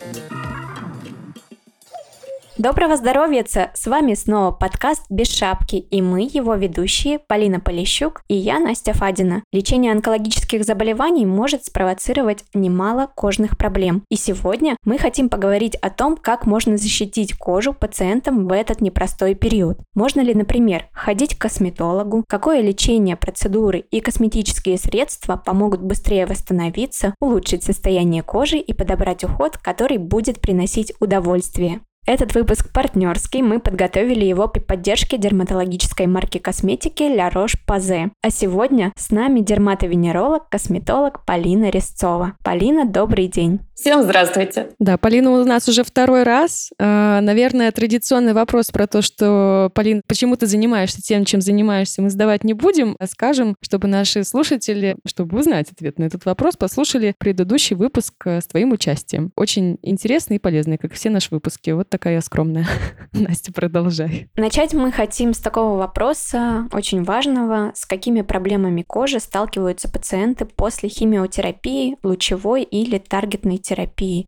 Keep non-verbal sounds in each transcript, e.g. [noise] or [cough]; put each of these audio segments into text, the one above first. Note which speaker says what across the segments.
Speaker 1: thank you Доброго здоровья! С вами снова подкаст «Без шапки» и мы, его ведущие, Полина Полищук и я, Настя Фадина. Лечение онкологических заболеваний может спровоцировать немало кожных проблем. И сегодня мы хотим поговорить о том, как можно защитить кожу пациентам в этот непростой период. Можно ли, например, ходить к косметологу, какое лечение, процедуры и косметические средства помогут быстрее восстановиться, улучшить состояние кожи и подобрать уход, который будет приносить удовольствие. Этот выпуск партнерский, мы подготовили его при поддержке дерматологической марки косметики La Roche-Posay. А сегодня с нами дерматовенеролог, косметолог Полина Резцова. Полина, добрый день.
Speaker 2: Всем здравствуйте.
Speaker 3: Да, Полина у нас уже второй раз. А, наверное, традиционный вопрос про то, что, Полин, почему ты занимаешься тем, чем занимаешься, мы задавать не будем, а скажем, чтобы наши слушатели, чтобы узнать ответ на этот вопрос, послушали предыдущий выпуск э, с твоим участием. Очень интересный и полезный, как все наши выпуски. Вот такая я скромная. [laughs] Настя, продолжай.
Speaker 1: Начать мы хотим с такого вопроса, очень важного. С какими проблемами кожи сталкиваются пациенты после химиотерапии, лучевой или таргетной терапии?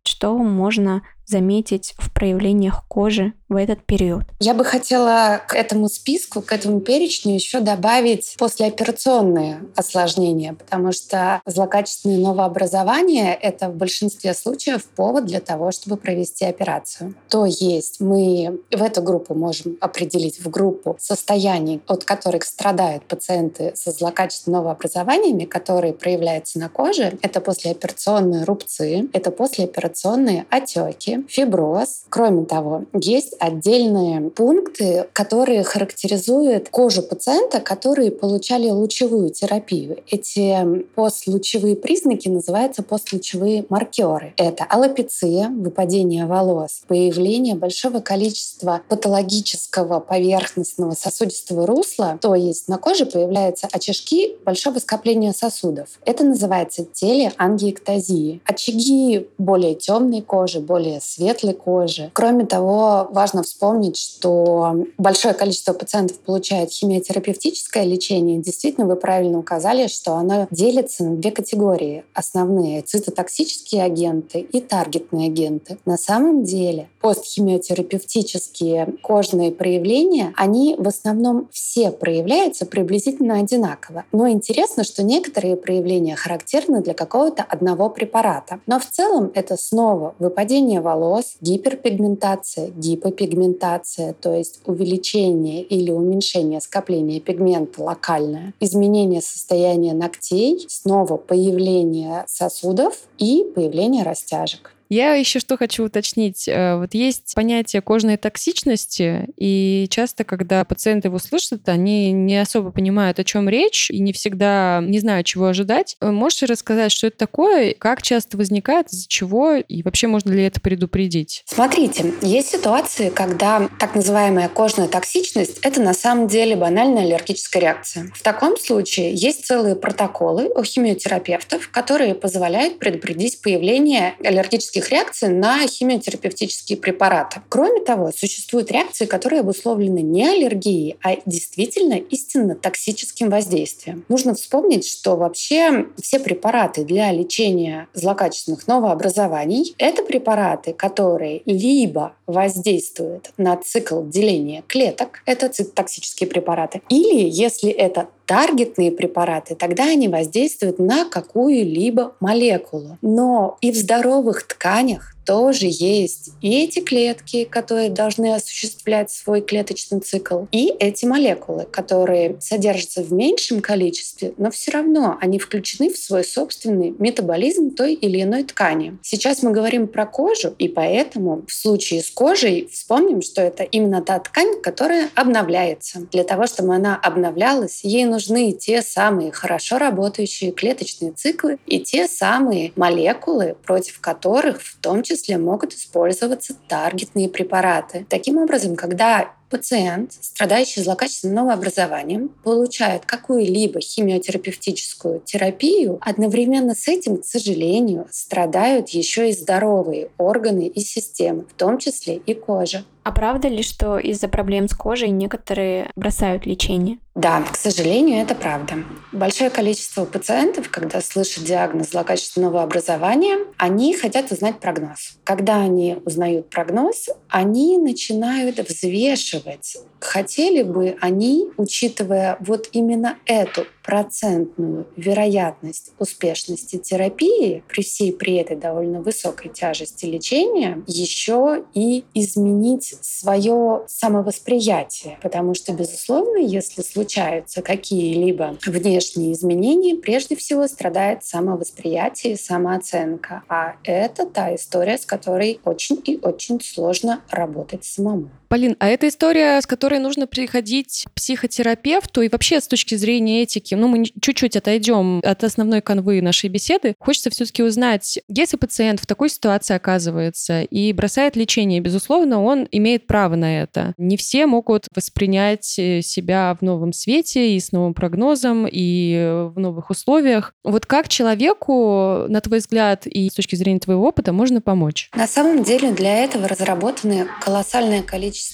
Speaker 1: Что можно заметить в проявлениях кожи в этот период.
Speaker 2: Я бы хотела к этому списку, к этому перечню еще добавить послеоперационные осложнения, потому что злокачественное новообразование — это в большинстве случаев повод для того, чтобы провести операцию. То есть мы в эту группу можем определить в группу состояний, от которых страдают пациенты со злокачественными новообразованиями, которые проявляются на коже. Это послеоперационные рубцы, это послеоперационные отеки, фиброз. Кроме того, есть отдельные пункты, которые характеризуют кожу пациента, которые получали лучевую терапию. Эти постлучевые признаки называются постлучевые маркеры. Это аллопеция, выпадение волос, появление большого количества патологического поверхностного сосудистого русла, то есть на коже появляются очажки большого скопления сосудов. Это называется телеангиэктазия. Очаги более темной кожи, более светлой кожи. Кроме того, важно вспомнить, что большое количество пациентов получает химиотерапевтическое лечение. Действительно, вы правильно указали, что оно делится на две категории. Основные — цитотоксические агенты и таргетные агенты. На самом деле постхимиотерапевтические кожные проявления, они в основном все проявляются приблизительно одинаково. Но интересно, что некоторые проявления характерны для какого-то одного препарата. Но в целом это снова выпадение волос, волос, гиперпигментация, гипопигментация, то есть увеличение или уменьшение скопления пигмента локальное, изменение состояния ногтей, снова появление сосудов и появление растяжек.
Speaker 3: Я еще что хочу уточнить. Э, вот есть понятие кожной токсичности, и часто, когда пациенты его слышат, они не особо понимают, о чем речь, и не всегда не знают, чего ожидать. Э, можете рассказать, что это такое, как часто возникает, из-за чего, и вообще можно ли это предупредить?
Speaker 2: Смотрите, есть ситуации, когда так называемая кожная токсичность — это на самом деле банальная аллергическая реакция. В таком случае есть целые протоколы у химиотерапевтов, которые позволяют предупредить появление аллергических аллергических реакций на химиотерапевтические препараты. Кроме того, существуют реакции, которые обусловлены не аллергией, а действительно истинно токсическим воздействием. Нужно вспомнить, что вообще все препараты для лечения злокачественных новообразований — это препараты, которые либо воздействуют на цикл деления клеток, это цитотоксические препараты, или если это таргетные препараты, тогда они воздействуют на какую-либо молекулу. Но и в здоровых тканях тоже есть и эти клетки, которые должны осуществлять свой клеточный цикл, и эти молекулы, которые содержатся в меньшем количестве, но все равно они включены в свой собственный метаболизм той или иной ткани. Сейчас мы говорим про кожу, и поэтому в случае с кожей вспомним, что это именно та ткань, которая обновляется. Для того, чтобы она обновлялась, ей нужны те самые хорошо работающие клеточные циклы и те самые молекулы, против которых в том числе числе могут использоваться таргетные препараты. Таким образом, когда пациент, страдающий злокачественным новообразованием, получает какую-либо химиотерапевтическую терапию, одновременно с этим, к сожалению, страдают еще и здоровые органы и системы, в том числе и кожа.
Speaker 1: А правда ли, что из-за проблем с кожей некоторые бросают лечение?
Speaker 2: Да, к сожалению, это правда. Большое количество пациентов, когда слышат диагноз злокачественного образования, они хотят узнать прогноз. Когда они узнают прогноз, они начинают взвешивать, хотели бы они, учитывая вот именно эту процентную вероятность успешности терапии при всей при этой довольно высокой тяжести лечения еще и изменить свое самовосприятие. Потому что, безусловно, если случаются какие-либо внешние изменения, прежде всего страдает самовосприятие и самооценка. А это та история, с которой очень и очень сложно работать самому.
Speaker 3: Полин, а это история, с которой нужно приходить к психотерапевту и вообще с точки зрения этики, ну, мы чуть-чуть отойдем от основной канвы нашей беседы. Хочется все-таки узнать, если пациент в такой ситуации оказывается и бросает лечение, безусловно, он имеет право на это. Не все могут воспринять э, себя в новом свете и с новым прогнозом, и в новых условиях. Вот как человеку, на твой взгляд, и с точки зрения твоего опыта, можно помочь?
Speaker 2: На самом деле для этого разработаны колоссальное количество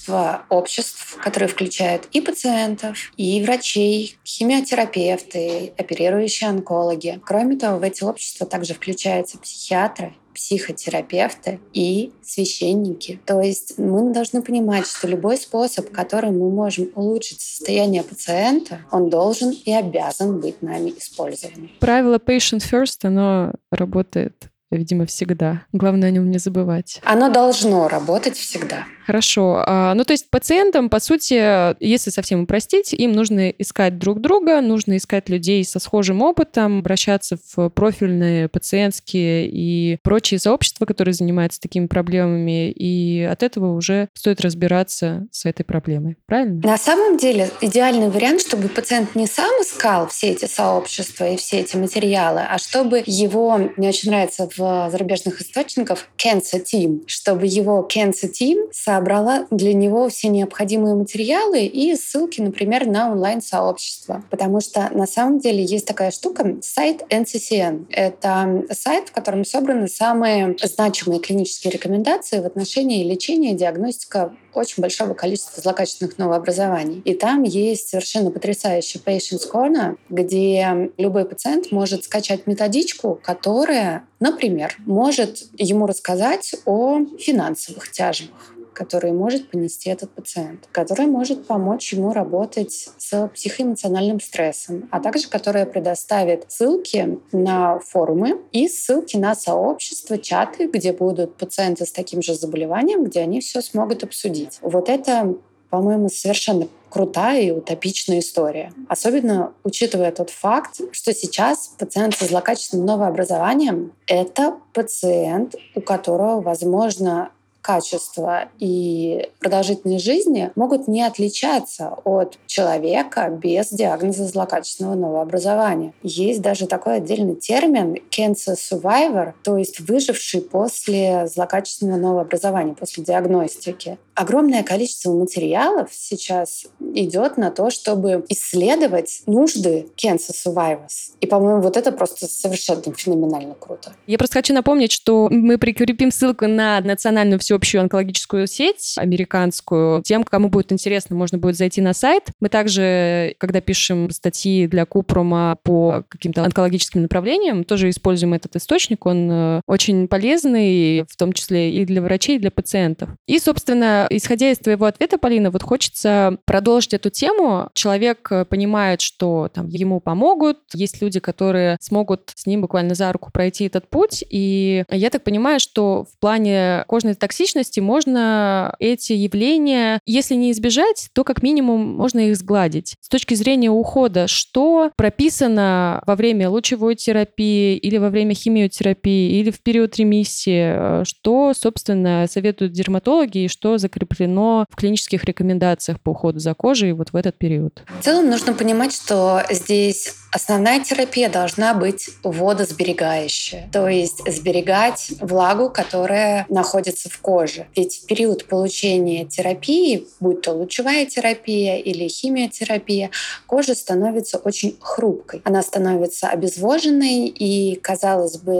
Speaker 2: обществ, которые включают и пациентов, и врачей, химиотерапевты, оперирующие онкологи. Кроме того, в эти общества также включаются психиатры, психотерапевты и священники. То есть мы должны понимать, что любой способ, которым мы можем улучшить состояние пациента, он должен и обязан быть нами использован.
Speaker 3: Правило patient first, оно работает видимо, всегда. Главное о нем не забывать.
Speaker 2: Оно должно работать всегда.
Speaker 3: Хорошо. А, ну, то есть пациентам, по сути, если совсем упростить, им нужно искать друг друга, нужно искать людей со схожим опытом, обращаться в профильные пациентские и прочие сообщества, которые занимаются такими проблемами, и от этого уже стоит разбираться с этой проблемой. Правильно?
Speaker 2: На самом деле идеальный вариант, чтобы пациент не сам искал все эти сообщества и все эти материалы, а чтобы его, мне очень нравится в зарубежных источниках, cancer team, чтобы его cancer team собрала для него все необходимые материалы и ссылки, например, на онлайн-сообщество. Потому что на самом деле есть такая штука, сайт NCCN. Это сайт, в котором собраны самые значимые клинические рекомендации в отношении лечения диагностика очень большого количества злокачественных новообразований. И там есть совершенно потрясающий Patients Corner, где любой пациент может скачать методичку, которая, например, может ему рассказать о финансовых тяжбах который может понести этот пациент, который может помочь ему работать с психоэмоциональным стрессом, а также которая предоставит ссылки на форумы и ссылки на сообщества, чаты, где будут пациенты с таким же заболеванием, где они все смогут обсудить. Вот это по-моему, совершенно крутая и утопичная история. Особенно учитывая тот факт, что сейчас пациент со злокачественным новообразованием — это пациент, у которого, возможно, качества и продолжительность жизни могут не отличаться от человека без диагноза злокачественного новообразования. Есть даже такой отдельный термин cancer survivor, то есть выживший после злокачественного новообразования, после диагностики. Огромное количество материалов сейчас идет на то, чтобы исследовать нужды cancer survivors. И, по-моему, вот это просто совершенно феноменально круто.
Speaker 3: Я просто хочу напомнить, что мы прикрепим ссылку на национальную всеобщую онкологическую сеть американскую. Тем, кому будет интересно, можно будет зайти на сайт. Мы также, когда пишем статьи для Купрома по каким-то онкологическим направлениям, тоже используем этот источник. Он э, очень полезный, в том числе и для врачей, и для пациентов. И, собственно, исходя из твоего ответа, Полина, вот хочется продолжить эту тему. Человек э, понимает, что там ему помогут, есть люди, которые смогут с ним буквально за руку пройти этот путь. И я так понимаю, что в плане кожной токсичности можно эти явления, если не избежать, то как минимум можно их сгладить. С точки зрения ухода, что прописано во время лучевой терапии или во время химиотерапии или в период ремиссии, э, что, собственно, советуют дерматологи и что закреплено в клинических рекомендациях по уходу за кожей вот в этот период?
Speaker 2: В целом нужно понимать, что здесь Основная терапия должна быть водосберегающая, то есть сберегать влагу, которая находится в коже. Ведь в период получения терапии, будь то лучевая терапия или химиотерапия, кожа становится очень хрупкой. Она становится обезвоженной, и, казалось бы,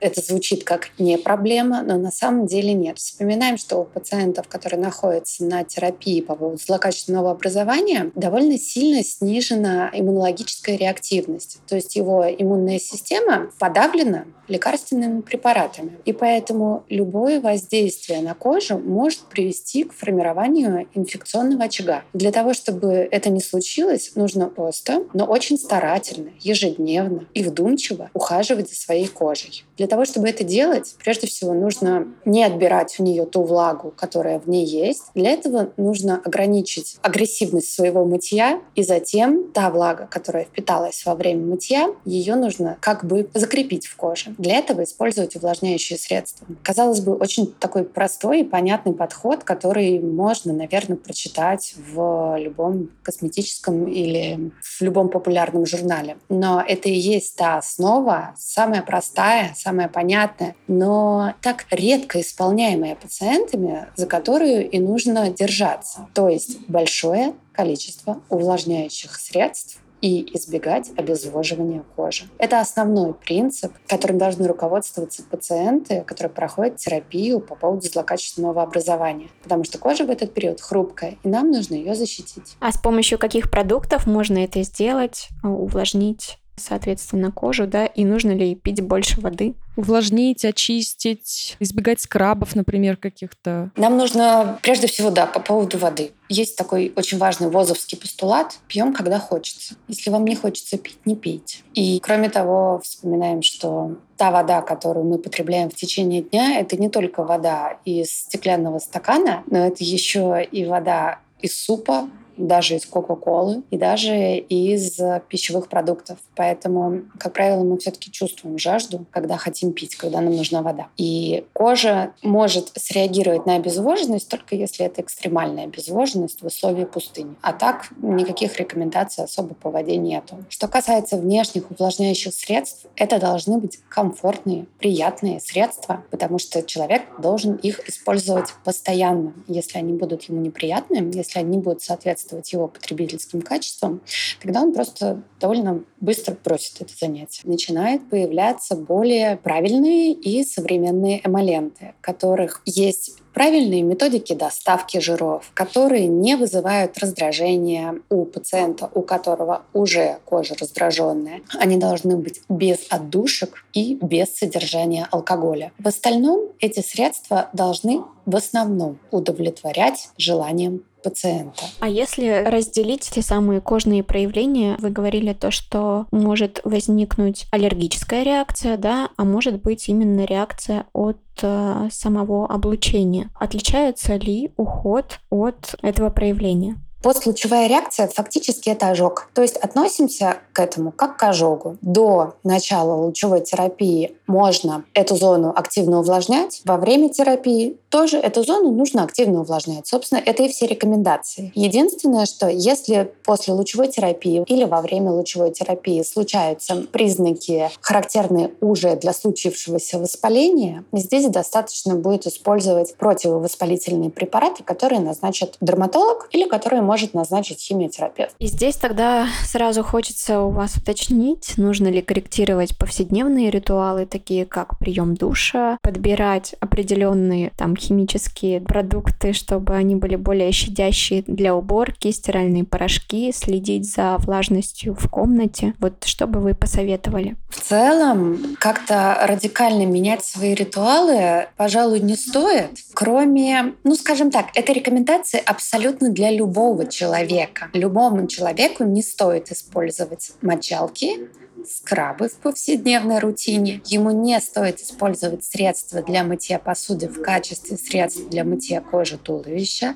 Speaker 2: это звучит как не проблема, но на самом деле нет. Вспоминаем, что у пациентов, которые находятся на терапии по поводу злокачественного образования, довольно сильно снижена иммунологическая реактивность. То есть его иммунная система подавлена лекарственными препаратами. И поэтому любое воздействие на кожу может привести к формированию инфекционного очага. Для того, чтобы это не случилось, нужно просто, но очень старательно, ежедневно и вдумчиво ухаживать за своей кожей. Для того, чтобы это делать, прежде всего нужно не отбирать у нее ту влагу, которая в ней есть. Для этого нужно ограничить агрессивность своего мытья, и затем та влага, которая впиталась во время мытья, ее нужно как бы закрепить в коже. Для этого использовать увлажняющие средства. Казалось бы, очень такой простой и понятный подход, который можно, наверное, прочитать в любом косметическом или в любом популярном журнале. Но это и есть та основа, самая простая, самая понятная, но так редко исполняемая пациентами, за которую и нужно держаться. То есть большое количество увлажняющих средств и избегать обезвоживания кожи. Это основной принцип, которым должны руководствоваться пациенты, которые проходят терапию по поводу злокачественного образования. Потому что кожа в этот период хрупкая, и нам нужно ее защитить.
Speaker 1: А с помощью каких продуктов можно это сделать, увлажнить? Соответственно, кожу, да, и нужно ли пить больше воды?
Speaker 3: Увлажнить, очистить, избегать скрабов, например, каких-то.
Speaker 2: Нам нужно, прежде всего, да, по поводу воды. Есть такой очень важный возовский постулат «пьем, когда хочется». Если вам не хочется пить, не пейте. И, кроме того, вспоминаем, что та вода, которую мы потребляем в течение дня, это не только вода из стеклянного стакана, но это еще и вода из супа, даже из Кока-Колы и даже из пищевых продуктов. Поэтому, как правило, мы все-таки чувствуем жажду, когда хотим пить, когда нам нужна вода. И кожа может среагировать на обезвоженность только если это экстремальная обезвоженность в условии пустыни. А так никаких рекомендаций особо по воде нету. Что касается внешних увлажняющих средств, это должны быть комфортные, приятные средства, потому что человек должен их использовать постоянно. Если они будут ему неприятны, если они будут соответствовать соответствовать его потребительским качествам, тогда он просто довольно быстро бросит это занятие. Начинают появляться более правильные и современные эмоленты, которых есть правильные методики доставки жиров, которые не вызывают раздражения у пациента, у которого уже кожа раздраженная. Они должны быть без отдушек и без содержания алкоголя. В остальном эти средства должны в основном удовлетворять желаниям пациента.
Speaker 1: А если разделить те самые кожные проявления, вы говорили то, что может возникнуть аллергическая реакция, да, а может быть именно реакция от э, самого облучения. Отличается ли уход от этого проявления?
Speaker 2: Постлучевая реакция фактически это ожог. То есть относимся к этому как к ожогу. До начала лучевой терапии можно эту зону активно увлажнять. Во время терапии тоже эту зону нужно активно увлажнять. Собственно, это и все рекомендации. Единственное, что если после лучевой терапии или во время лучевой терапии случаются признаки, характерные уже для случившегося воспаления, здесь достаточно будет использовать противовоспалительные препараты, которые назначит дерматолог или которые можно может назначить химиотерапевт.
Speaker 1: И здесь тогда сразу хочется у вас уточнить, нужно ли корректировать повседневные ритуалы, такие как прием душа, подбирать определенные там химические продукты, чтобы они были более щадящие для уборки, стиральные порошки, следить за влажностью в комнате. Вот что бы вы посоветовали?
Speaker 2: В целом, как-то радикально менять свои ритуалы, пожалуй, не стоит, кроме, ну, скажем так, это рекомендации абсолютно для любого человека. Любому человеку не стоит использовать мочалки, скрабы в повседневной рутине. Ему не стоит использовать средства для мытья посуды в качестве средств для мытья кожи туловища.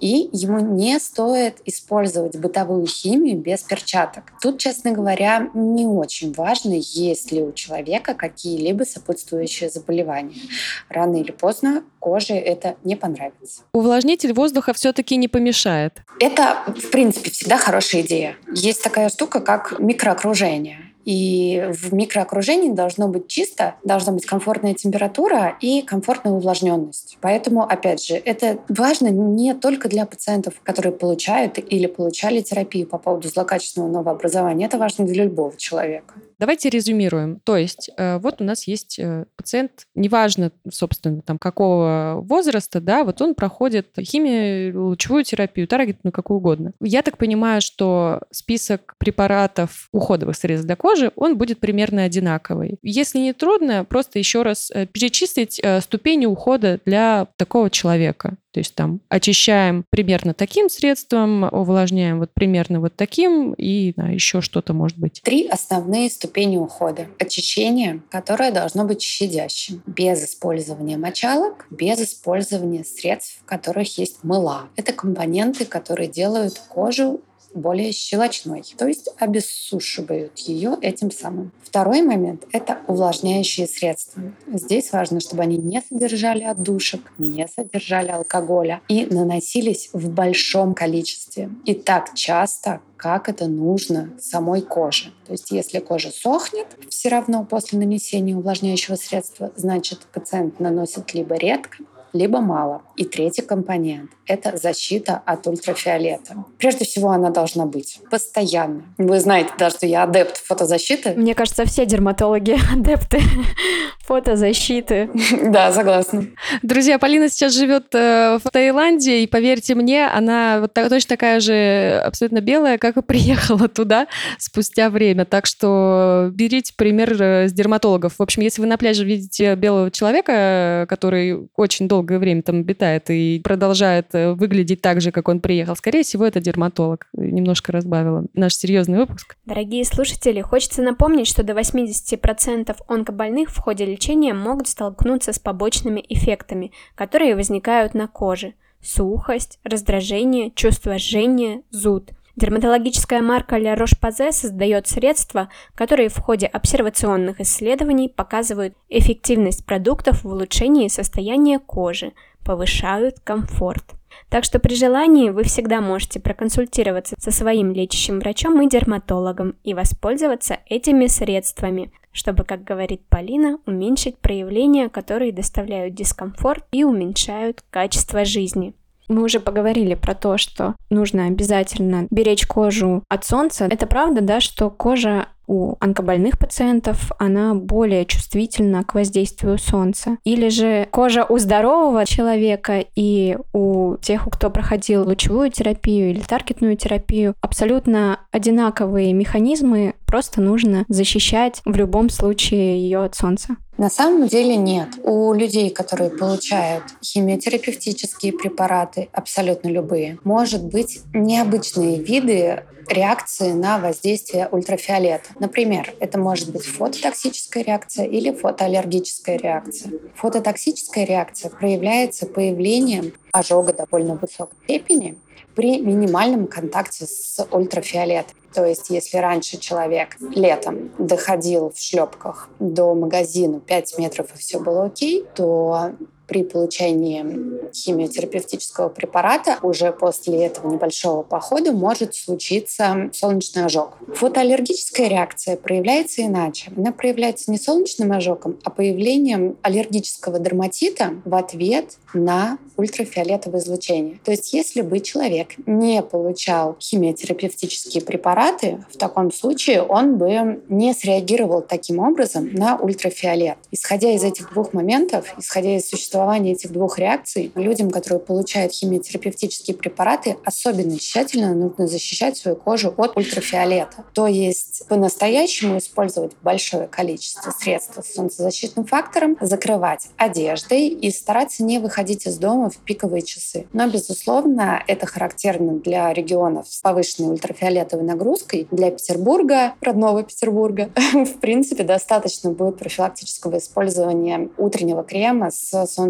Speaker 2: И ему не стоит использовать бытовую химию без перчаток. Тут, честно говоря, не очень важно, есть ли у человека какие-либо сопутствующие заболевания. Рано или поздно коже это не понравится.
Speaker 3: Увлажнитель воздуха все-таки не помешает.
Speaker 2: Это, в принципе, всегда хорошая идея. Есть такая штука, как микроокружение. И в микроокружении должно быть чисто, должна быть комфортная температура и комфортная увлажненность. Поэтому, опять же, это важно не только для пациентов, которые получают или получали терапию по поводу злокачественного новообразования. Это важно для любого человека.
Speaker 3: Давайте резюмируем. То есть э, вот у нас есть э, пациент, неважно, собственно, там какого возраста, да, вот он проходит химию, лучевую терапию, таргетную, какую угодно. Я так понимаю, что список препаратов уходовых средств для кожи, он будет примерно одинаковый. Если не трудно, просто еще раз э, перечислить ступени ухода для такого человека. То есть там очищаем примерно таким средством, увлажняем вот примерно вот таким и да, еще что-то может быть.
Speaker 2: Три основные ступени ухода. Очищение, которое должно быть щадящим, без использования мочалок, без использования средств, в которых есть мыла. Это компоненты, которые делают кожу более щелочной, то есть обессушивают ее этим самым. Второй момент — это увлажняющие средства. Здесь важно, чтобы они не содержали отдушек, не содержали алкоголя и наносились в большом количестве и так часто, как это нужно самой коже. То есть если кожа сохнет, все равно после нанесения увлажняющего средства, значит пациент наносит либо редко, либо мало. И третий компонент — это защита от ультрафиолета. Прежде всего, она должна быть постоянно. Вы знаете, да, что я адепт фотозащиты.
Speaker 1: Мне кажется, все дерматологи [laughs] адепты [laughs] фотозащиты. [laughs]
Speaker 2: Да, согласна.
Speaker 3: Друзья, Полина сейчас живет э, в Таиланде, и поверьте мне, она вот точно такая же абсолютно белая, как и приехала туда спустя время. Так что берите пример э, с дерматологов. В общем, если вы на пляже видите белого человека, который очень долго долгое время там обитает и продолжает э, выглядеть так же, как он приехал, скорее всего, это дерматолог. Немножко разбавила наш серьезный выпуск.
Speaker 1: Дорогие слушатели, хочется напомнить, что до 80% онкобольных в ходе лечения могут столкнуться с побочными эффектами, которые возникают на коже. Сухость, раздражение, чувство жжения, зуд – Дерматологическая марка La Roche-Posay создает средства, которые в ходе обсервационных исследований показывают эффективность продуктов в улучшении состояния кожи, повышают комфорт. Так что при желании вы всегда можете проконсультироваться со своим лечащим врачом и дерматологом и воспользоваться этими средствами, чтобы, как говорит Полина, уменьшить проявления, которые доставляют дискомфорт и уменьшают качество жизни. Мы уже поговорили про то, что нужно обязательно беречь кожу от солнца. Это правда, да, что кожа у онкобольных пациентов она более чувствительна к воздействию солнца. Или же кожа у здорового человека и у тех, кто проходил лучевую терапию или таргетную терапию, абсолютно одинаковые механизмы, просто нужно защищать в любом случае ее от солнца.
Speaker 2: На самом деле нет. У людей, которые получают химиотерапевтические препараты, абсолютно любые, может быть необычные виды реакции на воздействие ультрафиолета. Например, это может быть фототоксическая реакция или фотоаллергическая реакция. Фототоксическая реакция проявляется появлением ожога довольно высокой степени при минимальном контакте с ультрафиолетом. То есть, если раньше человек летом доходил в шлепках до магазина 5 метров и все было окей, то при получении химиотерапевтического препарата уже после этого небольшого похода может случиться солнечный ожог. Фотоаллергическая реакция проявляется иначе. Она проявляется не солнечным ожогом, а появлением аллергического дерматита в ответ на ультрафиолетовое излучение. То есть если бы человек не получал химиотерапевтические препараты, в таком случае он бы не среагировал таким образом на ультрафиолет. Исходя из этих двух моментов, исходя из существования сосуществование этих двух реакций людям, которые получают химиотерапевтические препараты, особенно тщательно нужно защищать свою кожу от ультрафиолета. То есть по-настоящему использовать большое количество средств с солнцезащитным фактором, закрывать одеждой и стараться не выходить из дома в пиковые часы. Но, безусловно, это характерно для регионов с повышенной ультрафиолетовой нагрузкой. Для Петербурга, родного Петербурга, [laughs] в принципе, достаточно будет профилактического использования утреннего крема с солнцезащитным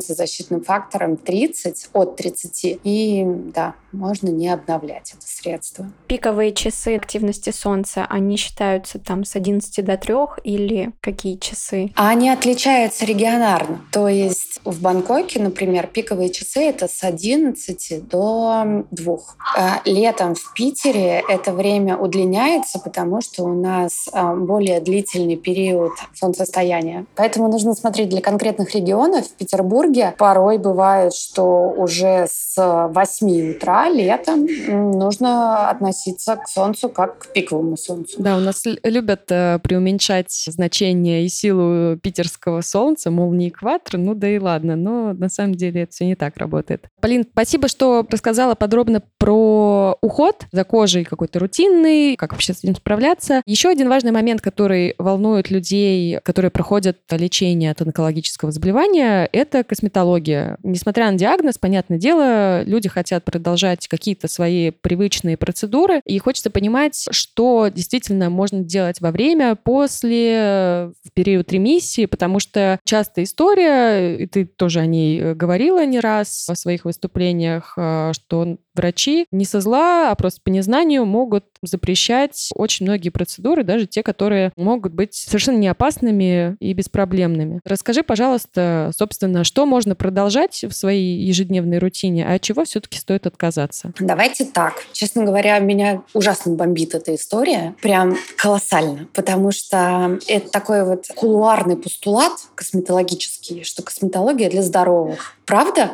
Speaker 2: фактором 30 от 30. И да, можно не обновлять это средство.
Speaker 1: Пиковые часы активности солнца, они считаются там с 11 до 3 или какие часы?
Speaker 2: А они отличаются регионарно. То есть в Бангкоке, например, пиковые часы это с 11 до 2. А летом в Питере это время удлиняется, потому что у нас а, более длительный период солнцестояния. Поэтому нужно смотреть для конкретных регионов. В Петербурге порой бывает, что уже с 8 утра летом нужно относиться к Солнцу как к пиковому Солнцу.
Speaker 3: Да, у нас любят э, преуменьшать значение и силу питерского Солнца, мол, не экватор, ну да и ладно. Но на самом деле это все не так работает. Полин, спасибо, что рассказала подробно про уход за кожей какой-то рутинный, как вообще с этим справляться. Еще один важный момент, который волнует людей, которые проходят лечение от онкологического заболевания, это косметология. Несмотря на диагноз, понятное дело, люди хотят продолжать какие-то свои привычные процедуры, и хочется понимать, что действительно можно делать во время, после, в период ремиссии, потому что часто история, и ты тоже о ней говорила не раз в своих выступлениях, э, что врачи не со зла, а просто по незнанию могут запрещать очень многие процедуры, даже те, которые могут быть совершенно не опасными и беспроблемными. Расскажи, пожалуйста, собственно, что можно продолжать в своей ежедневной рутине, а от чего все-таки стоит отказаться?
Speaker 2: Давайте так. Честно говоря, меня ужасно бомбит эта история. Прям колоссально. Потому что это такой вот кулуарный постулат косметологический, что косметология для здоровых. Правда?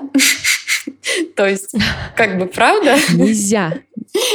Speaker 2: То есть, как бы правда?
Speaker 3: Нельзя.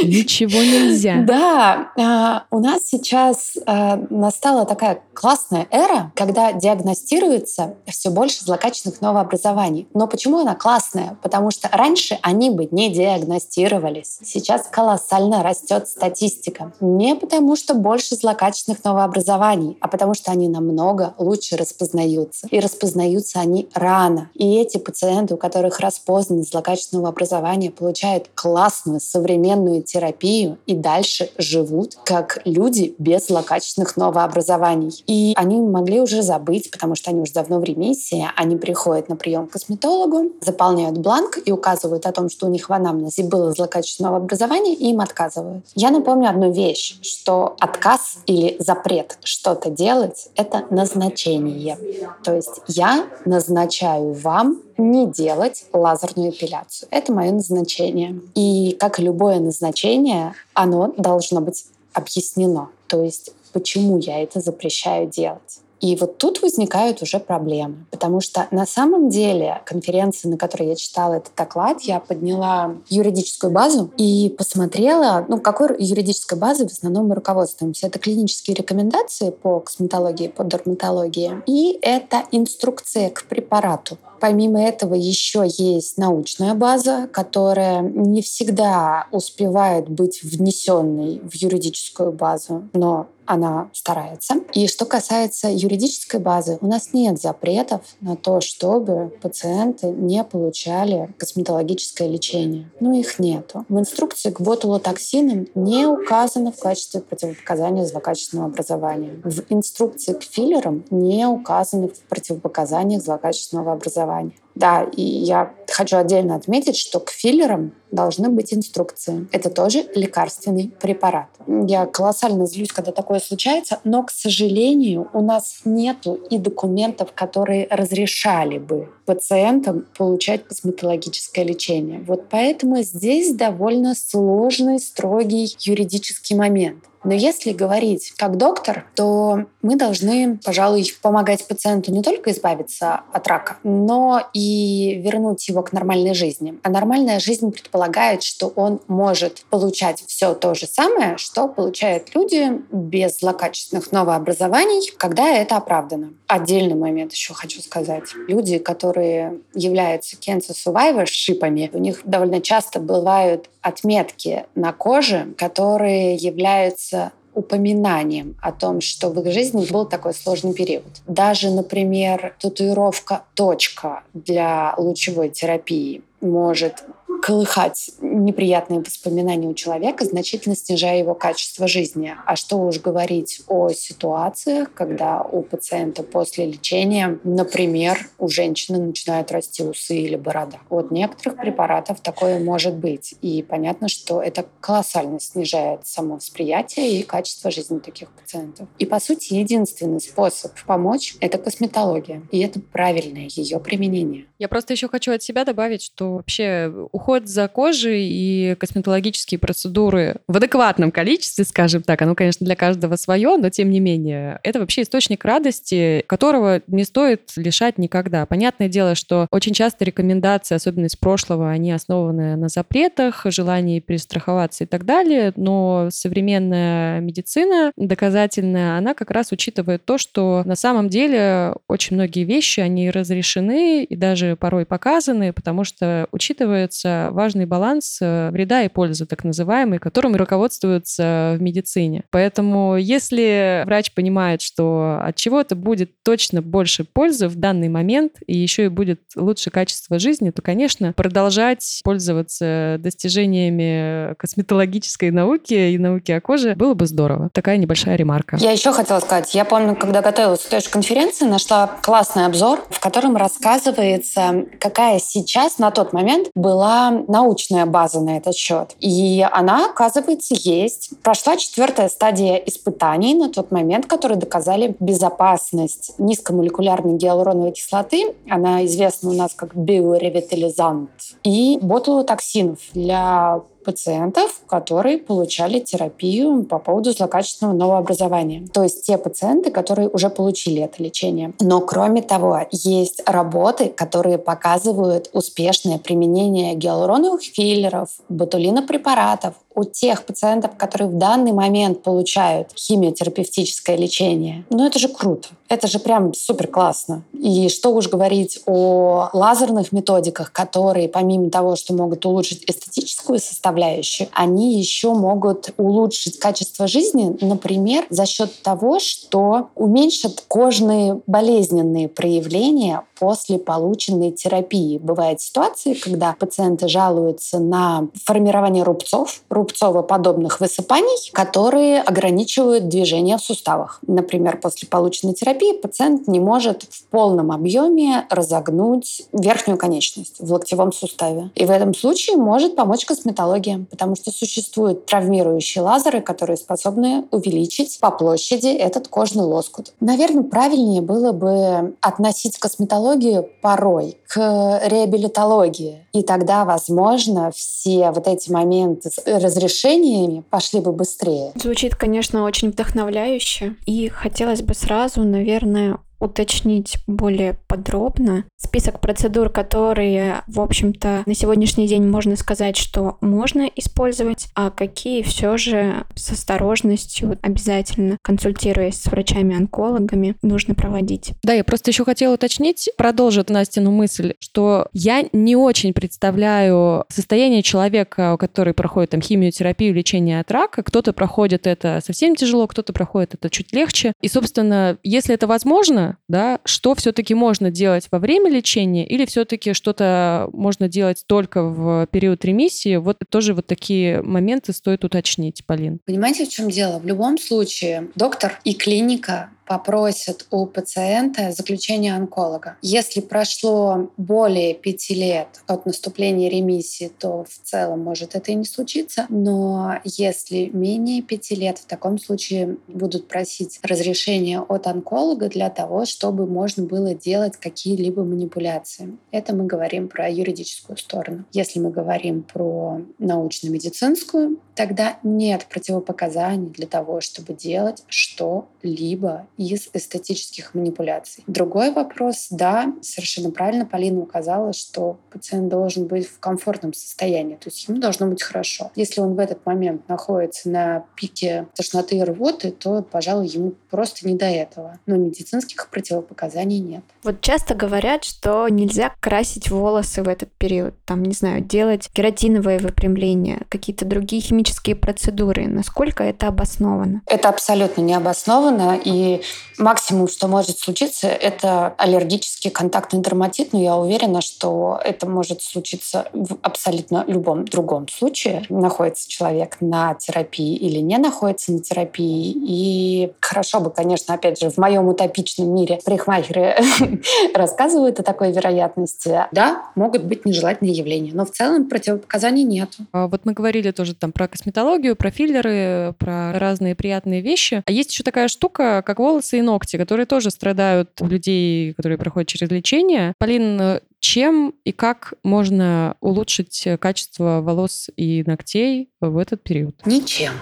Speaker 3: Ничего нельзя. [laughs]
Speaker 2: Да, а, у нас сейчас а, настала такая классная эра, когда диагностируется все больше злокачественных новообразований. Но почему она классная? Потому что раньше они бы не диагностировались. Сейчас колоссально растет статистика. Не потому, что больше злокачественных новообразований, а потому что они намного лучше распознаются. И распознаются они рано. И эти пациенты, у которых распознаны злокачественного образования, получают классную современную гормональную терапию и дальше живут как люди без злокачественных новообразований. И они могли уже забыть, потому что они уже давно в ремиссии, они приходят на прием к косметологу, заполняют бланк и указывают о том, что у них в анамнезе было злокачественное новообразование, и им отказывают. Я напомню одну вещь, что отказ или запрет что-то делать — это назначение. То есть я назначаю вам не делать лазерную эпиляцию. Это мое назначение. И как и любое назначение, оно должно быть объяснено. То есть почему я это запрещаю делать. И вот тут возникают уже проблемы, потому что на самом деле конференции, на которой я читала этот доклад, я подняла юридическую базу и посмотрела, ну, какой юридической базой в основном мы руководствуемся. Это клинические рекомендации по косметологии, по дерматологии, и это инструкция к препарату. Помимо этого еще есть научная база, которая не всегда успевает быть внесенной в юридическую базу, но она старается. И что касается юридической базы, у нас нет запретов на то, чтобы пациенты не получали косметологическое лечение. Ну, их нету. В инструкции к ботулотоксинам не указано в качестве противопоказания злокачественного образования. В инструкции к филлерам не указаны в противопоказаниях злокачественного образования. Да, и я хочу отдельно отметить, что к филлерам должны быть инструкции. Это тоже лекарственный препарат. Я колоссально злюсь, когда такое случается, но, к сожалению, у нас нету и документов, которые разрешали бы пациентам получать косметологическое лечение. Вот поэтому здесь довольно сложный, строгий юридический момент. Но если говорить как доктор, то мы должны, пожалуй, помогать пациенту не только избавиться от рака, но и вернуть его к нормальной жизни. А нормальная жизнь предполагает, что он может получать все то же самое, что получают люди без злокачественных новообразований, когда это оправдано. Отдельный момент еще хочу сказать. Люди, которые являются cancer survivor-шипами, у них довольно часто бывают отметки на коже, которые являются упоминанием о том, что в их жизни был такой сложный период. Даже, например, татуировка «точка» для лучевой терапии может колыхать неприятные воспоминания у человека, значительно снижая его качество жизни. А что уж говорить о ситуациях, когда у пациента после лечения, например, у женщины начинают расти усы или борода. От некоторых препаратов такое может быть. И понятно, что это колоссально снижает само восприятие и качество жизни таких пациентов. И, по сути, единственный способ помочь — это косметология. И это правильное ее применение.
Speaker 3: Я просто еще хочу от себя добавить, что вообще уход за кожей и косметологические процедуры в адекватном количестве, скажем так, оно, конечно, для каждого свое, но тем не менее, это вообще источник радости, которого не стоит лишать никогда. Понятное дело, что очень часто рекомендации, особенно из прошлого, они основаны на запретах, желании перестраховаться и так далее, но современная медицина доказательная, она как раз учитывает то, что на самом деле очень многие вещи, они разрешены и даже порой показаны, потому что учитывается важный баланс э, вреда и пользы, так называемый, которым руководствуются в медицине. Поэтому если врач понимает, что от чего-то будет точно больше пользы в данный момент, и еще и будет лучше качество жизни, то, конечно, продолжать пользоваться достижениями косметологической науки и науки о коже было бы здорово. Такая небольшая ремарка.
Speaker 2: Я еще хотела сказать, я помню, когда готовилась к той же конференции, нашла классный обзор, в котором рассказывается, какая сейчас на тот момент была научная база на этот счет. И она, оказывается, есть. Прошла четвертая стадия испытаний на тот момент, которые доказали безопасность низкомолекулярной гиалуроновой кислоты. Она известна у нас как биоревитализант. И ботулотоксинов для пациентов, которые получали терапию по поводу злокачественного новообразования. То есть те пациенты, которые уже получили это лечение. Но кроме того, есть работы, которые показывают успешное применение гиалуроновых филлеров, ботулинопрепаратов у тех пациентов, которые в данный момент получают химиотерапевтическое лечение. Ну это же круто. Это же прям супер классно. И что уж говорить о лазерных методиках, которые помимо того, что могут улучшить эстетическую составляющую, они еще могут улучшить качество жизни, например, за счет того, что уменьшат кожные болезненные проявления после полученной терапии. Бывают ситуации, когда пациенты жалуются на формирование рубцов, рубцово-подобных высыпаний, которые ограничивают движение в суставах. Например, после полученной терапии пациент не может в полном объеме разогнуть верхнюю конечность в локтевом суставе. И в этом случае может помочь косметология, потому что существуют травмирующие лазеры, которые способны увеличить по площади этот кожный лоскут. Наверное, правильнее было бы относить косметологию порой к реабилитологии. И тогда, возможно, все вот эти моменты с разрешениями пошли бы быстрее.
Speaker 1: Звучит, конечно, очень вдохновляюще. И хотелось бы сразу, наверное, уточнить более подробно список процедур, которые, в общем-то, на сегодняшний день можно сказать, что можно использовать, а какие все же с осторожностью, обязательно консультируясь с врачами-онкологами, нужно проводить.
Speaker 3: Да, я просто еще хотела уточнить, продолжит Настину мысль, что я не очень представляю состояние человека, который проходит там химиотерапию, лечение от рака. Кто-то проходит это совсем тяжело, кто-то проходит это чуть легче. И, собственно, если это возможно, да, что все-таки можно делать во время лечения или все-таки что-то можно делать только в период ремиссии? Вот тоже вот такие моменты стоит уточнить, Полин.
Speaker 2: Понимаете, в чем дело? В любом случае доктор и клиника попросят у пациента заключение онколога. Если прошло более пяти лет от наступления ремиссии, то в целом может это и не случиться. Но если менее пяти лет, в таком случае будут просить разрешение от онколога для того, чтобы можно было делать какие-либо манипуляции. Это мы говорим про юридическую сторону. Если мы говорим про научно-медицинскую, тогда нет противопоказаний для того, чтобы делать что-либо из эстетических манипуляций. Другой вопрос, да, совершенно правильно Полина указала, что пациент должен быть в комфортном состоянии, то есть ему должно быть хорошо. Если он в этот момент находится на пике тошноты и рвоты, то, пожалуй, ему просто не до этого. Но медицинских противопоказаний нет.
Speaker 1: Вот часто говорят, что нельзя красить волосы в этот период. Там, не знаю, делать кератиновое выпрямление, какие-то другие химические процедуры. Насколько это обосновано?
Speaker 2: Это абсолютно не обосновано. И максимум, что может случиться, это аллергический контактный дерматит. Но я уверена, что это может случиться в абсолютно любом другом случае. Находится человек на терапии или не находится на терапии. И хорошо бы, конечно, опять же, в моем утопичном мире парикмахеры [laughs] рассказывают о такой вероятности. Да, могут быть нежелательные явления, но в целом противопоказаний нет.
Speaker 3: А вот мы говорили тоже там про косметологию, про филлеры, про разные приятные вещи. А есть еще такая штука, как волосы и ногти, которые тоже страдают у людей, которые проходят через лечение. Полин, чем и как можно улучшить качество волос и ногтей в этот период?
Speaker 2: Ничем.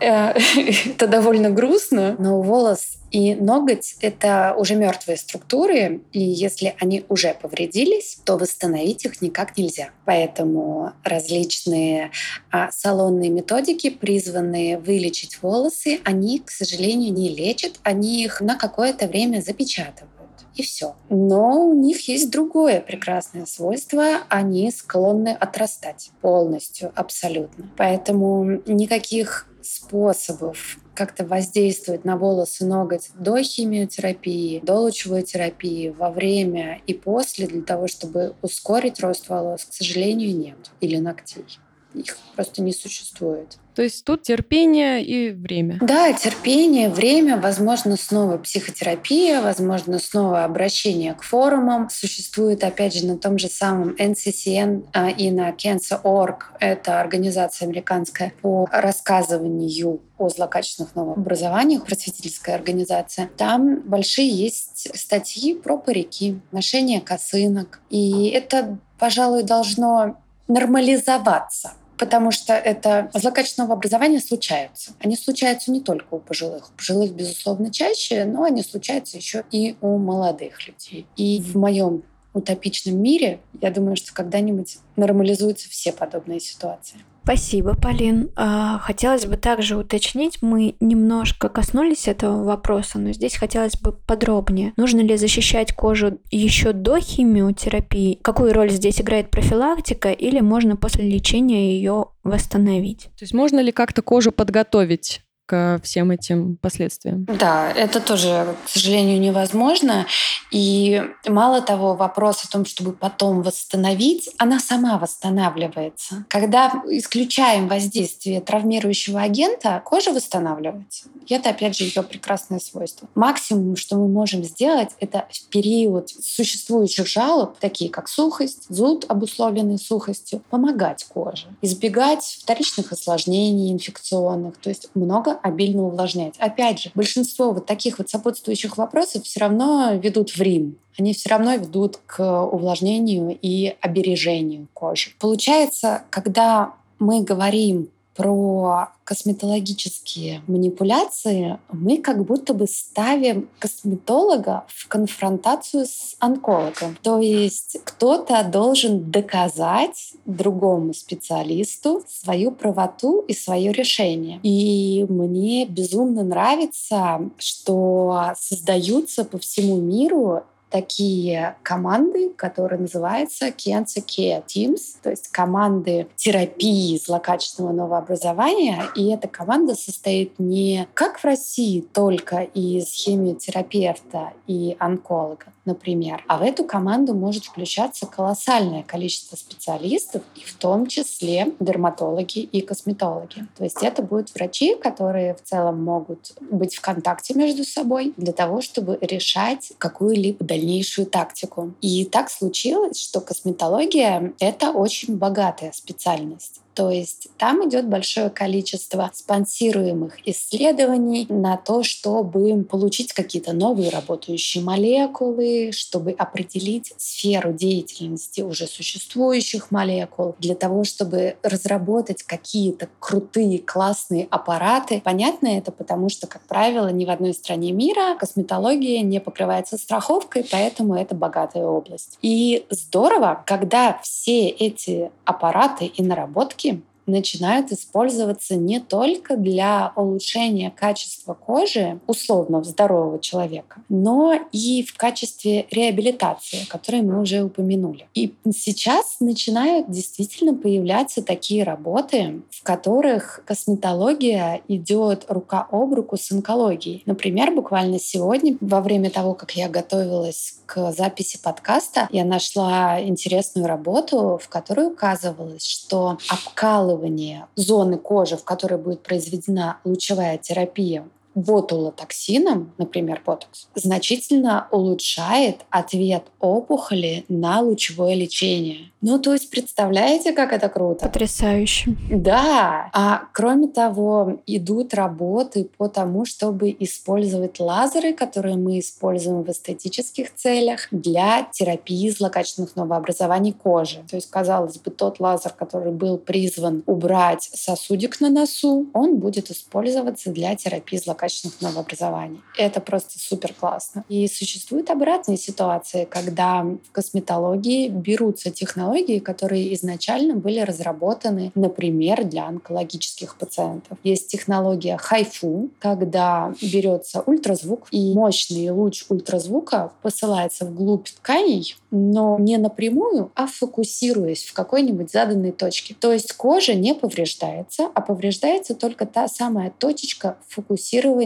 Speaker 2: Э, [laughs] это довольно грустно, но волос и ноготь — это уже мертвые структуры, и если они уже повредились, то восстановить их никак нельзя. Поэтому различные а, салонные методики, призванные вылечить волосы, они, к сожалению, не лечат, они их на какое-то время запечатывают и все. Но у них есть другое прекрасное свойство. Они склонны отрастать полностью, абсолютно. Поэтому никаких способов как-то воздействовать на волосы, ноготь до химиотерапии, до лучевой терапии, во время и после для того, чтобы ускорить рост волос, к сожалению, нет. Или ногтей. Их просто не существует.
Speaker 3: То есть тут терпение и время.
Speaker 2: Да, терпение, время, возможно, снова психотерапия, возможно, снова обращение к форумам. Существует, опять же, на том же самом NCCN а, и на Cancer.org. Это организация американская по рассказыванию о злокачественных новообразованиях, просветительская организация. Там большие есть статьи про парики, ношение косынок. И это, пожалуй, должно нормализоваться потому что это злокачественного образования случаются. Они случаются не только у пожилых. У пожилых, безусловно, чаще, но они случаются еще и у молодых людей. И в моем утопичном мире, я думаю, что когда-нибудь нормализуются все подобные ситуации.
Speaker 1: Спасибо, Полин. А, хотелось бы также уточнить, мы немножко коснулись этого вопроса, но здесь хотелось бы подробнее. Нужно ли защищать кожу еще до химиотерапии? Какую роль здесь играет профилактика или можно после лечения ее восстановить?
Speaker 3: То есть можно ли как-то кожу подготовить к всем этим последствиям.
Speaker 2: Да, это тоже, к сожалению, невозможно. И мало того, вопрос о том, чтобы потом восстановить, она сама восстанавливается. Когда исключаем воздействие травмирующего агента, кожа восстанавливается. И это, опять же, ее прекрасное свойство. Максимум, что мы можем сделать, это в период существующих жалоб, такие как сухость, зуд, обусловленный сухостью, помогать коже, избегать вторичных осложнений инфекционных, то есть много обильно увлажнять. Опять же, большинство вот таких вот сопутствующих вопросов все равно ведут в Рим. Они все равно ведут к увлажнению и обережению кожи. Получается, когда мы говорим про косметологические манипуляции, мы как будто бы ставим косметолога в конфронтацию с онкологом. То есть кто-то должен доказать другому специалисту свою правоту и свое решение. И мне безумно нравится, что создаются по всему миру такие команды, которые называются Cancer Care Teams, то есть команды терапии злокачественного новообразования. И эта команда состоит не как в России только из химиотерапевта и онколога, например. А в эту команду может включаться колоссальное количество специалистов, и в том числе дерматологи и косметологи. То есть это будут врачи, которые в целом могут быть в контакте между собой для того, чтобы решать какую-либо дальнейшую тактику. И так случилось, что косметология — это очень богатая специальность. То есть там идет большое количество спонсируемых исследований на то, чтобы получить какие-то новые работающие молекулы, чтобы определить сферу деятельности уже существующих молекул, для того, чтобы разработать какие-то крутые, классные аппараты. Понятно это, потому что, как правило, ни в одной стране мира косметология не покрывается страховкой, поэтому это богатая область. И здорово, когда все эти аппараты и наработки начинают использоваться не только для улучшения качества кожи условно здорового человека, но и в качестве реабилитации, которую мы уже упомянули. И сейчас начинают действительно появляться такие работы, в которых косметология идет рука об руку с онкологией. Например, буквально сегодня, во время того, как я готовилась к записи подкаста, я нашла интересную работу, в которой указывалось, что обкалывание обследование зоны кожи, в которой будет произведена лучевая терапия, ботулотоксином, например, ботокс, значительно улучшает ответ опухоли на лучевое лечение. Ну, то есть, представляете, как это круто?
Speaker 1: Потрясающе.
Speaker 2: Да. А кроме того, идут работы по тому, чтобы использовать лазеры, которые мы используем в эстетических целях для терапии злокачественных новообразований кожи. То есть, казалось бы, тот лазер, который был призван убрать сосудик на носу, он будет использоваться для терапии злокачественных новообразований. Это просто супер классно. И существуют обратные ситуации, когда в косметологии берутся технологии, которые изначально были разработаны, например, для онкологических пациентов. Есть технология хайфу, когда берется ультразвук, и мощный луч ультразвука посылается вглубь тканей, но не напрямую, а фокусируясь в какой-нибудь заданной точке. То есть кожа не повреждается, а повреждается только та самая точечка фокусирования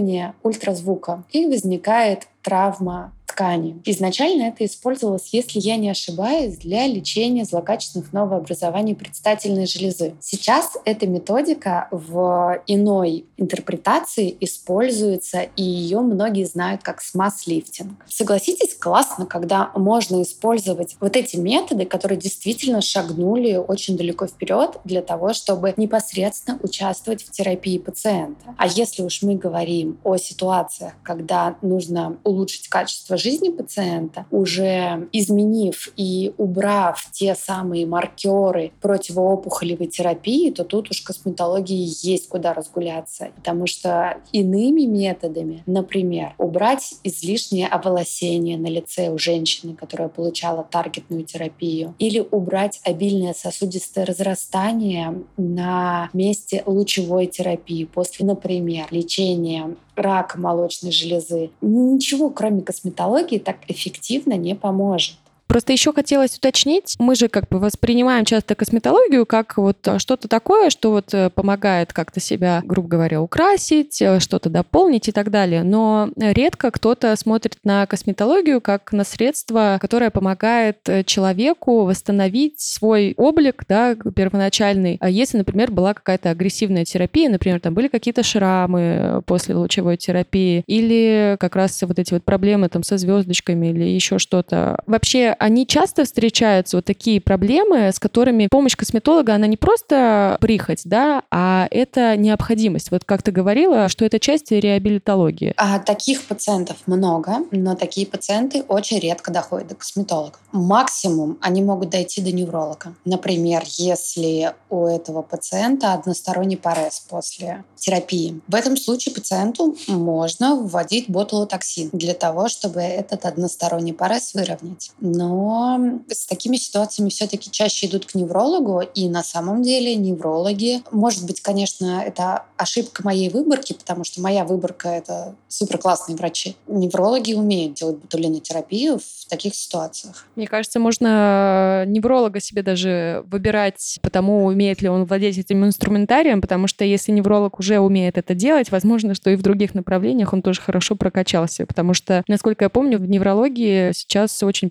Speaker 2: ультразвука. И возникает травма ткани. Изначально это использовалось, если я не ошибаюсь, для лечения злокачественных новообразований предстательной железы. Сейчас эта методика в иной интерпретации используется, и ее многие знают как смаз-лифтинг. Согласитесь, классно, когда можно использовать вот эти методы, которые действительно шагнули очень далеко вперед для того, чтобы непосредственно участвовать в терапии пациента. А если уж мы говорим о ситуациях, когда нужно улучшить качество жизни пациента, уже изменив и убрав те самые маркеры противоопухолевой терапии, то тут уж косметологии есть куда разгуляться. Потому что иными методами, например, убрать излишнее оволосение на лице у женщины, которая получала таргетную терапию, или убрать обильное сосудистое разрастание на месте лучевой терапии после, например, лечения рака молочной железы. Ничего, кроме косметологии, так эффективно не поможет.
Speaker 3: Просто еще хотелось уточнить, мы же как бы воспринимаем часто косметологию как вот э, что-то такое, что вот э, помогает как-то себя, грубо говоря, украсить, э, что-то дополнить и так далее. Но редко кто-то смотрит на косметологию как на средство, которое помогает человеку восстановить свой облик, да, первоначальный. А если, например, была какая-то агрессивная терапия, например, там были какие-то шрамы после лучевой терапии, или как раз вот эти вот проблемы там со звездочками или еще что-то. Вообще они часто встречаются, вот такие проблемы, с которыми помощь косметолога, она не просто прихоть, да, а это необходимость. Вот как ты говорила, что это часть реабилитологии.
Speaker 2: А таких пациентов много, но такие пациенты очень редко доходят до косметолога. Максимум они могут дойти до невролога. Например, если у этого пациента односторонний парез после терапии. В этом случае пациенту можно вводить ботулотоксин для того, чтобы этот односторонний парез выровнять. Но но с такими ситуациями все-таки чаще идут к неврологу, и на самом деле неврологи, может быть, конечно, это ошибка моей выборки, потому что моя выборка — это супер классные врачи. Неврологи умеют делать ботулинотерапию в таких ситуациях.
Speaker 3: Мне кажется, можно невролога себе даже выбирать по тому, умеет ли он владеть этим инструментарием, потому что если невролог уже умеет это делать, возможно, что и в других направлениях он тоже хорошо прокачался, потому что, насколько я помню, в неврологии сейчас очень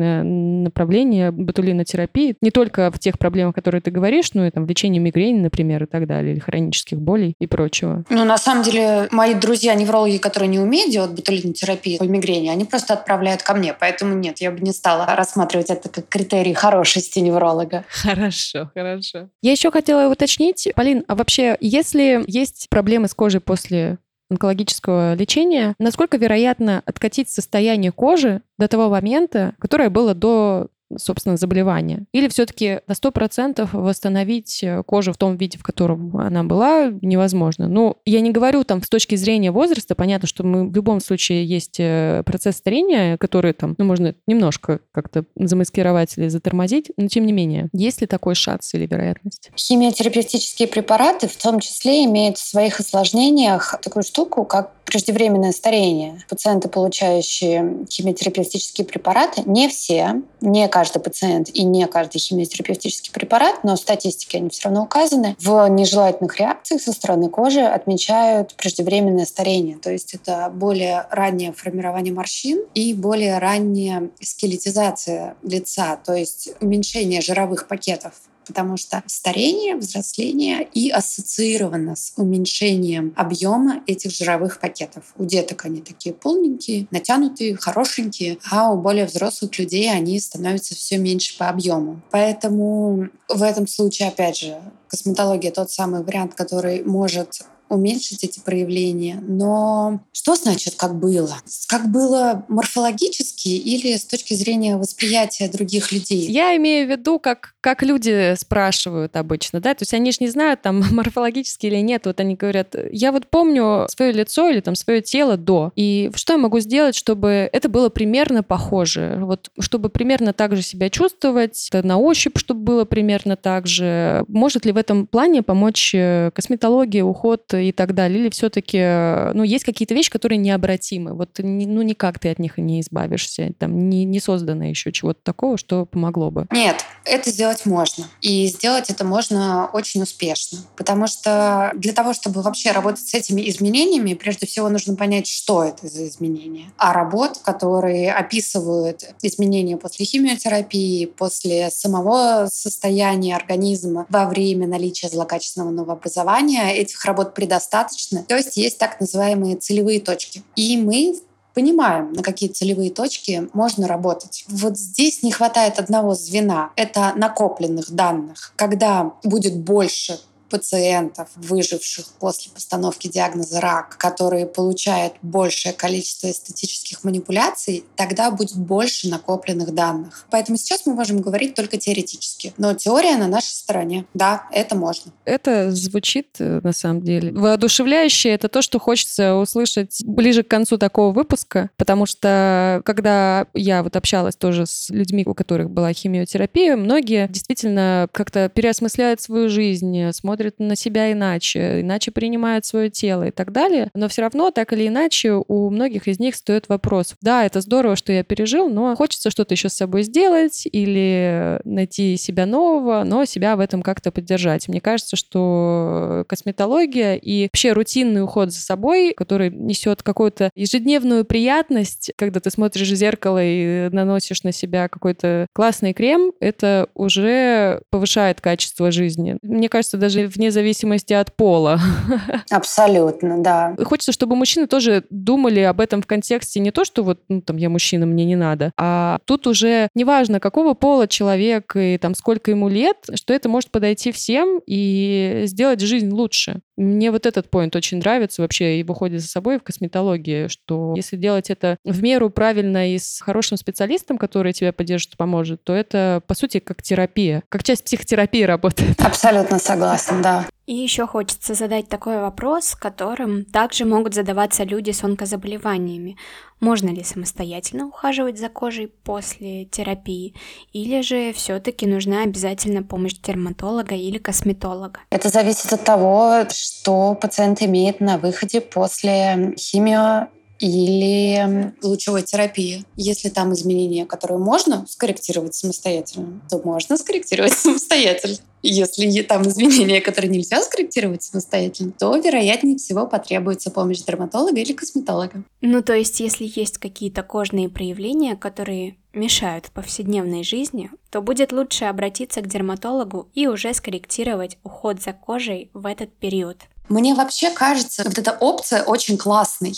Speaker 3: перспективное направление ботулинотерапии, не только в тех проблемах, которые ты говоришь, но и там в лечении мигрени, например, и так далее, или хронических болей и прочего.
Speaker 2: Ну, на самом деле, мои друзья-неврологи, которые не умеют делать ботулинотерапию по мигрени, они просто отправляют ко мне, поэтому нет, я бы не стала рассматривать это как критерий хорошести невролога.
Speaker 3: Хорошо, хорошо. Я еще хотела уточнить, Полин, а вообще, если есть проблемы с кожей после онкологического лечения, насколько вероятно откатить состояние кожи до того момента, которое было до собственно, заболевания? Или все-таки на 100% восстановить э, кожу в том виде, в котором она была, невозможно? Ну, я не говорю там с точки зрения возраста, понятно, что мы в любом случае есть э, процесс старения, который там, ну, можно немножко как-то замаскировать или затормозить, но тем не менее, есть ли такой шанс или вероятность?
Speaker 2: Химиотерапевтические препараты в том числе имеют в своих осложнениях такую штуку, как преждевременное старение. Пациенты, получающие химиотерапевтические препараты, не все, не каждый пациент и не каждый химиотерапевтический препарат, но в статистике они все равно указаны, в нежелательных реакциях со стороны кожи отмечают преждевременное старение. То есть это более раннее формирование морщин и более ранняя скелетизация лица, то есть уменьшение жировых пакетов потому что старение, взросление и ассоциировано с уменьшением объема этих жировых пакетов. У деток они такие полненькие, натянутые, хорошенькие, а у более взрослых людей они становятся все меньше по объему. Поэтому в этом случае, опять же, косметология тот самый вариант, который может уменьшить эти проявления. Но что значит «как было»? Как было морфологически или с точки зрения восприятия других людей?
Speaker 3: Я имею в виду, как, как люди спрашивают обычно, да, то есть они же не знают, там, [laughs] морфологически или нет, вот они говорят, я вот помню свое лицо или там свое тело до, и что я могу сделать, чтобы это было примерно похоже, вот чтобы примерно так же себя чувствовать, на ощупь, чтобы было примерно так же. Может ли в этом плане помочь э, косметология, уход и так далее? Или все-таки, э, ну, есть какие-то вещи, которые необратимы? Вот, ну, никак ты от них не избавишься. Там не, не создано еще чего-то такого, что помогло бы.
Speaker 2: Нет, это сделать можно. И сделать это можно очень успешно. Потому что для того, чтобы вообще работать с этими изменениями, прежде всего нужно понять, что это за изменения. А работ, которые описывают изменения после химиотерапии, после самого состояния организма во время наличия злокачественного новообразования, этих работ предостаточно достаточно. То есть есть так называемые целевые точки. И мы понимаем, на какие целевые точки можно работать. Вот здесь не хватает одного звена. Это накопленных данных. Когда будет больше пациентов, выживших после постановки диагноза рак, которые получают большее количество эстетических манипуляций, тогда будет больше накопленных данных. Поэтому сейчас мы можем говорить только теоретически. Но теория на нашей стороне. Да, это можно.
Speaker 3: Это звучит, э, на самом деле, воодушевляюще. Это то, что хочется услышать ближе к концу такого выпуска, потому что когда я вот общалась тоже с людьми, у которых была химиотерапия, многие действительно как-то переосмысляют свою жизнь, смотрят смотрят на себя иначе, иначе принимают свое тело и так далее. Но все равно, так или иначе, у многих из них стоит вопрос. Да, это здорово, что я пережил, но хочется что-то еще с собой сделать или найти себя нового, но себя в этом как-то поддержать. Мне кажется, что косметология и вообще рутинный уход за собой, который несет какую-то ежедневную приятность, когда ты смотришь в зеркало и наносишь на себя какой-то классный крем, это уже повышает качество жизни. Мне кажется, даже вне зависимости от пола. [laughs]
Speaker 2: Абсолютно, да.
Speaker 3: Хочется, чтобы мужчины тоже думали об этом в контексте не то, что вот, ну, там, я мужчина, мне не надо, а тут уже неважно, какого пола человек и там сколько ему лет, что это может подойти всем и сделать жизнь лучше. Мне вот этот поинт очень нравится вообще и выходит за собой в косметологии, что если делать это в меру правильно и с хорошим специалистом, который тебя поддержит, поможет, то это, по сути, как терапия, как часть психотерапии работает.
Speaker 2: Абсолютно согласна. Да.
Speaker 1: И еще хочется задать такой вопрос, которым также могут задаваться люди с онкозаболеваниями. Можно ли самостоятельно ухаживать за кожей после терапии, или же все-таки нужна обязательно помощь дерматолога или косметолога?
Speaker 2: Это зависит от того, что пациент имеет на выходе после химио или лучевой терапии. Если там изменения, которые можно скорректировать самостоятельно, то можно скорректировать [laughs] самостоятельно. Если там изменения, которые нельзя скорректировать самостоятельно, то, вероятнее всего, потребуется помощь дерматолога или косметолога.
Speaker 1: Ну, то есть, если есть какие-то кожные проявления, которые мешают повседневной жизни, то будет лучше обратиться к дерматологу и уже скорректировать уход за кожей в этот период.
Speaker 2: Мне вообще кажется, вот эта опция очень классной.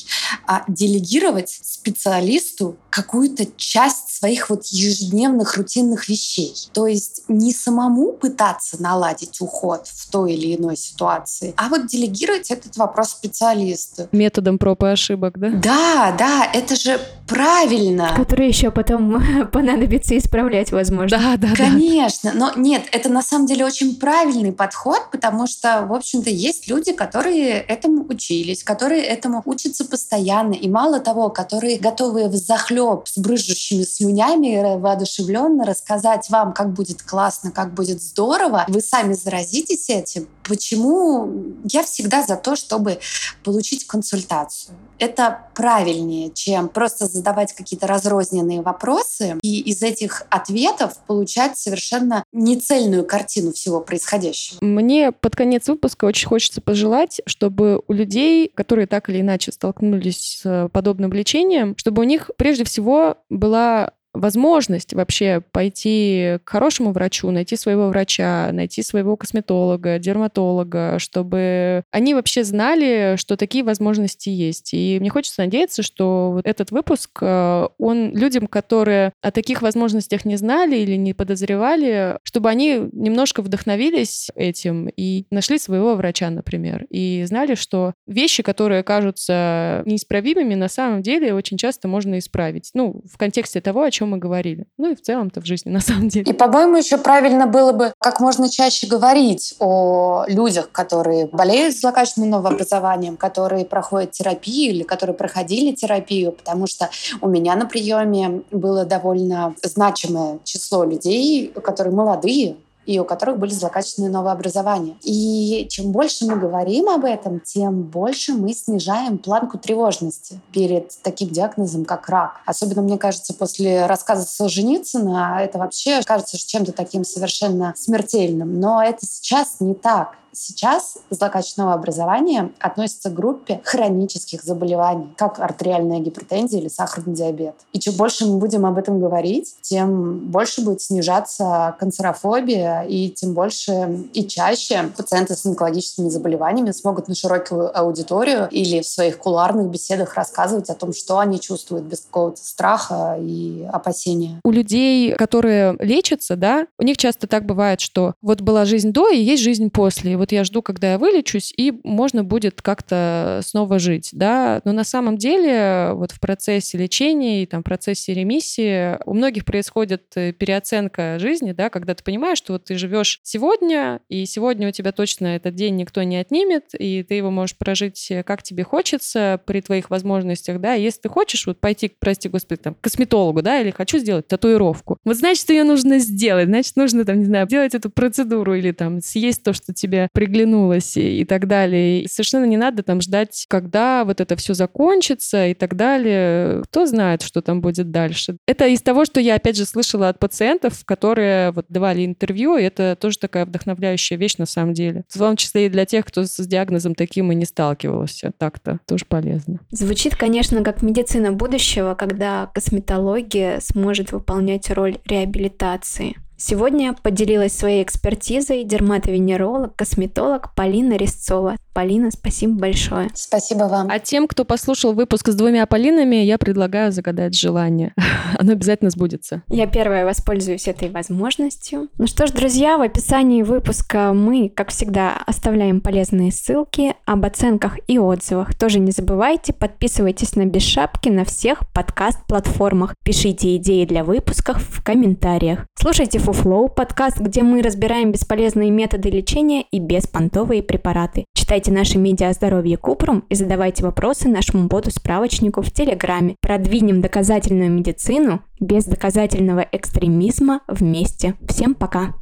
Speaker 2: А делегировать специалисту какую-то часть своих вот ежедневных рутинных вещей. То есть не самому пытаться наладить уход в той или иной ситуации, а вот делегировать этот вопрос специалисту.
Speaker 3: Методом проб и ошибок, да?
Speaker 2: Да, да, это же правильно.
Speaker 1: Которые еще потом [laughs] понадобится исправлять, возможно.
Speaker 3: Да, да,
Speaker 2: Конечно. Да. Но нет, это на самом деле очень правильный подход, потому что, в общем-то, есть люди, которые этому учились, которые этому учатся постоянно. И мало того, которые готовы в захлеб с брызжущими слюнями воодушевленно рассказать вам, как будет классно, как будет здорово. Вы сами заразитесь этим. Почему я всегда за то, чтобы получить консультацию? Это правильнее, чем просто задавать какие-то разрозненные вопросы и из этих ответов получать совершенно нецельную картину всего происходящего.
Speaker 3: Мне под конец выпуска очень хочется пожелать, чтобы у людей, которые так или иначе столкнулись с подобным лечением, чтобы у них прежде всего была возможность вообще пойти к хорошему врачу, найти своего врача, найти своего косметолога, дерматолога, чтобы они вообще знали, что такие возможности есть. И мне хочется надеяться, что вот этот выпуск, э, он людям, которые о таких возможностях не знали или не подозревали, чтобы они немножко вдохновились этим и нашли своего врача, например, и знали, что вещи, которые кажутся неисправимыми, на самом деле очень часто можно исправить. Ну, в контексте того, о чем чем мы говорили. Ну и в целом-то в жизни [laughs] на самом деле.
Speaker 2: И, по-моему, еще правильно было бы как можно чаще говорить о людях, которые болеют злокачественным новообразованием, которые проходят терапию или которые проходили терапию, потому что у меня на приеме было довольно значимое число людей, которые молодые, и у которых были злокачественные новообразования. И чем больше мы говорим об этом, тем больше мы снижаем планку тревожности перед таким диагнозом, как рак. Особенно, мне кажется, после рассказа Солженицына это вообще кажется чем-то таким совершенно смертельным. Но это сейчас не так. Сейчас злокачественного образования относится к группе хронических заболеваний, как артериальная гипертензия или сахарный диабет. И чем больше мы будем об этом говорить, тем больше будет снижаться канцерофобия, и тем больше и чаще пациенты с онкологическими заболеваниями смогут на широкую аудиторию или в своих куларных беседах рассказывать о том, что они чувствуют без какого-то страха и опасения.
Speaker 3: У людей, которые лечатся, да, у них часто так бывает, что вот была жизнь до и есть жизнь после. И вот я жду, когда я вылечусь, и можно будет как-то снова жить, да. Но на самом деле вот в процессе лечения и там в процессе ремиссии у многих происходит э, переоценка жизни, да, когда ты понимаешь, что вот ты живешь сегодня, и сегодня у тебя точно этот день никто не отнимет, и ты его можешь прожить э, как тебе хочется при твоих возможностях, да. Если ты хочешь вот пойти, прости господи, там, к косметологу, да, или хочу сделать татуировку, вот значит, ее нужно сделать, значит, нужно там, не знаю, делать эту процедуру или там съесть то, что тебе приглянулось и так далее. И совершенно не надо там ждать, когда вот это все закончится и так далее. Кто знает, что там будет дальше. Это из того, что я, опять же, слышала от пациентов, которые вот давали интервью, и это тоже такая вдохновляющая вещь на самом деле. В том числе и для тех, кто с диагнозом таким и не сталкивался. Так-то тоже полезно.
Speaker 1: Звучит, конечно, как медицина будущего, когда косметология сможет выполнять роль реабилитации. Сегодня поделилась своей экспертизой дерматовенеролог, косметолог Полина Резцова. Полина, спасибо большое.
Speaker 2: Спасибо вам.
Speaker 3: А тем, кто послушал выпуск с двумя Полинами, я предлагаю загадать желание. [laughs] Оно обязательно сбудется.
Speaker 1: Я первая воспользуюсь этой возможностью. Ну что ж, друзья, в описании выпуска мы, как всегда, оставляем полезные ссылки об оценках и отзывах. Тоже не забывайте, подписывайтесь на Без Шапки на всех подкаст-платформах. Пишите идеи для выпусков в комментариях. Слушайте Фуфлоу подкаст, где мы разбираем бесполезные методы лечения и беспонтовые препараты. Читайте наши медиа о здоровье Купрум и задавайте вопросы нашему боту-справочнику в Телеграме. Продвинем доказательную медицину без доказательного экстремизма вместе. Всем пока!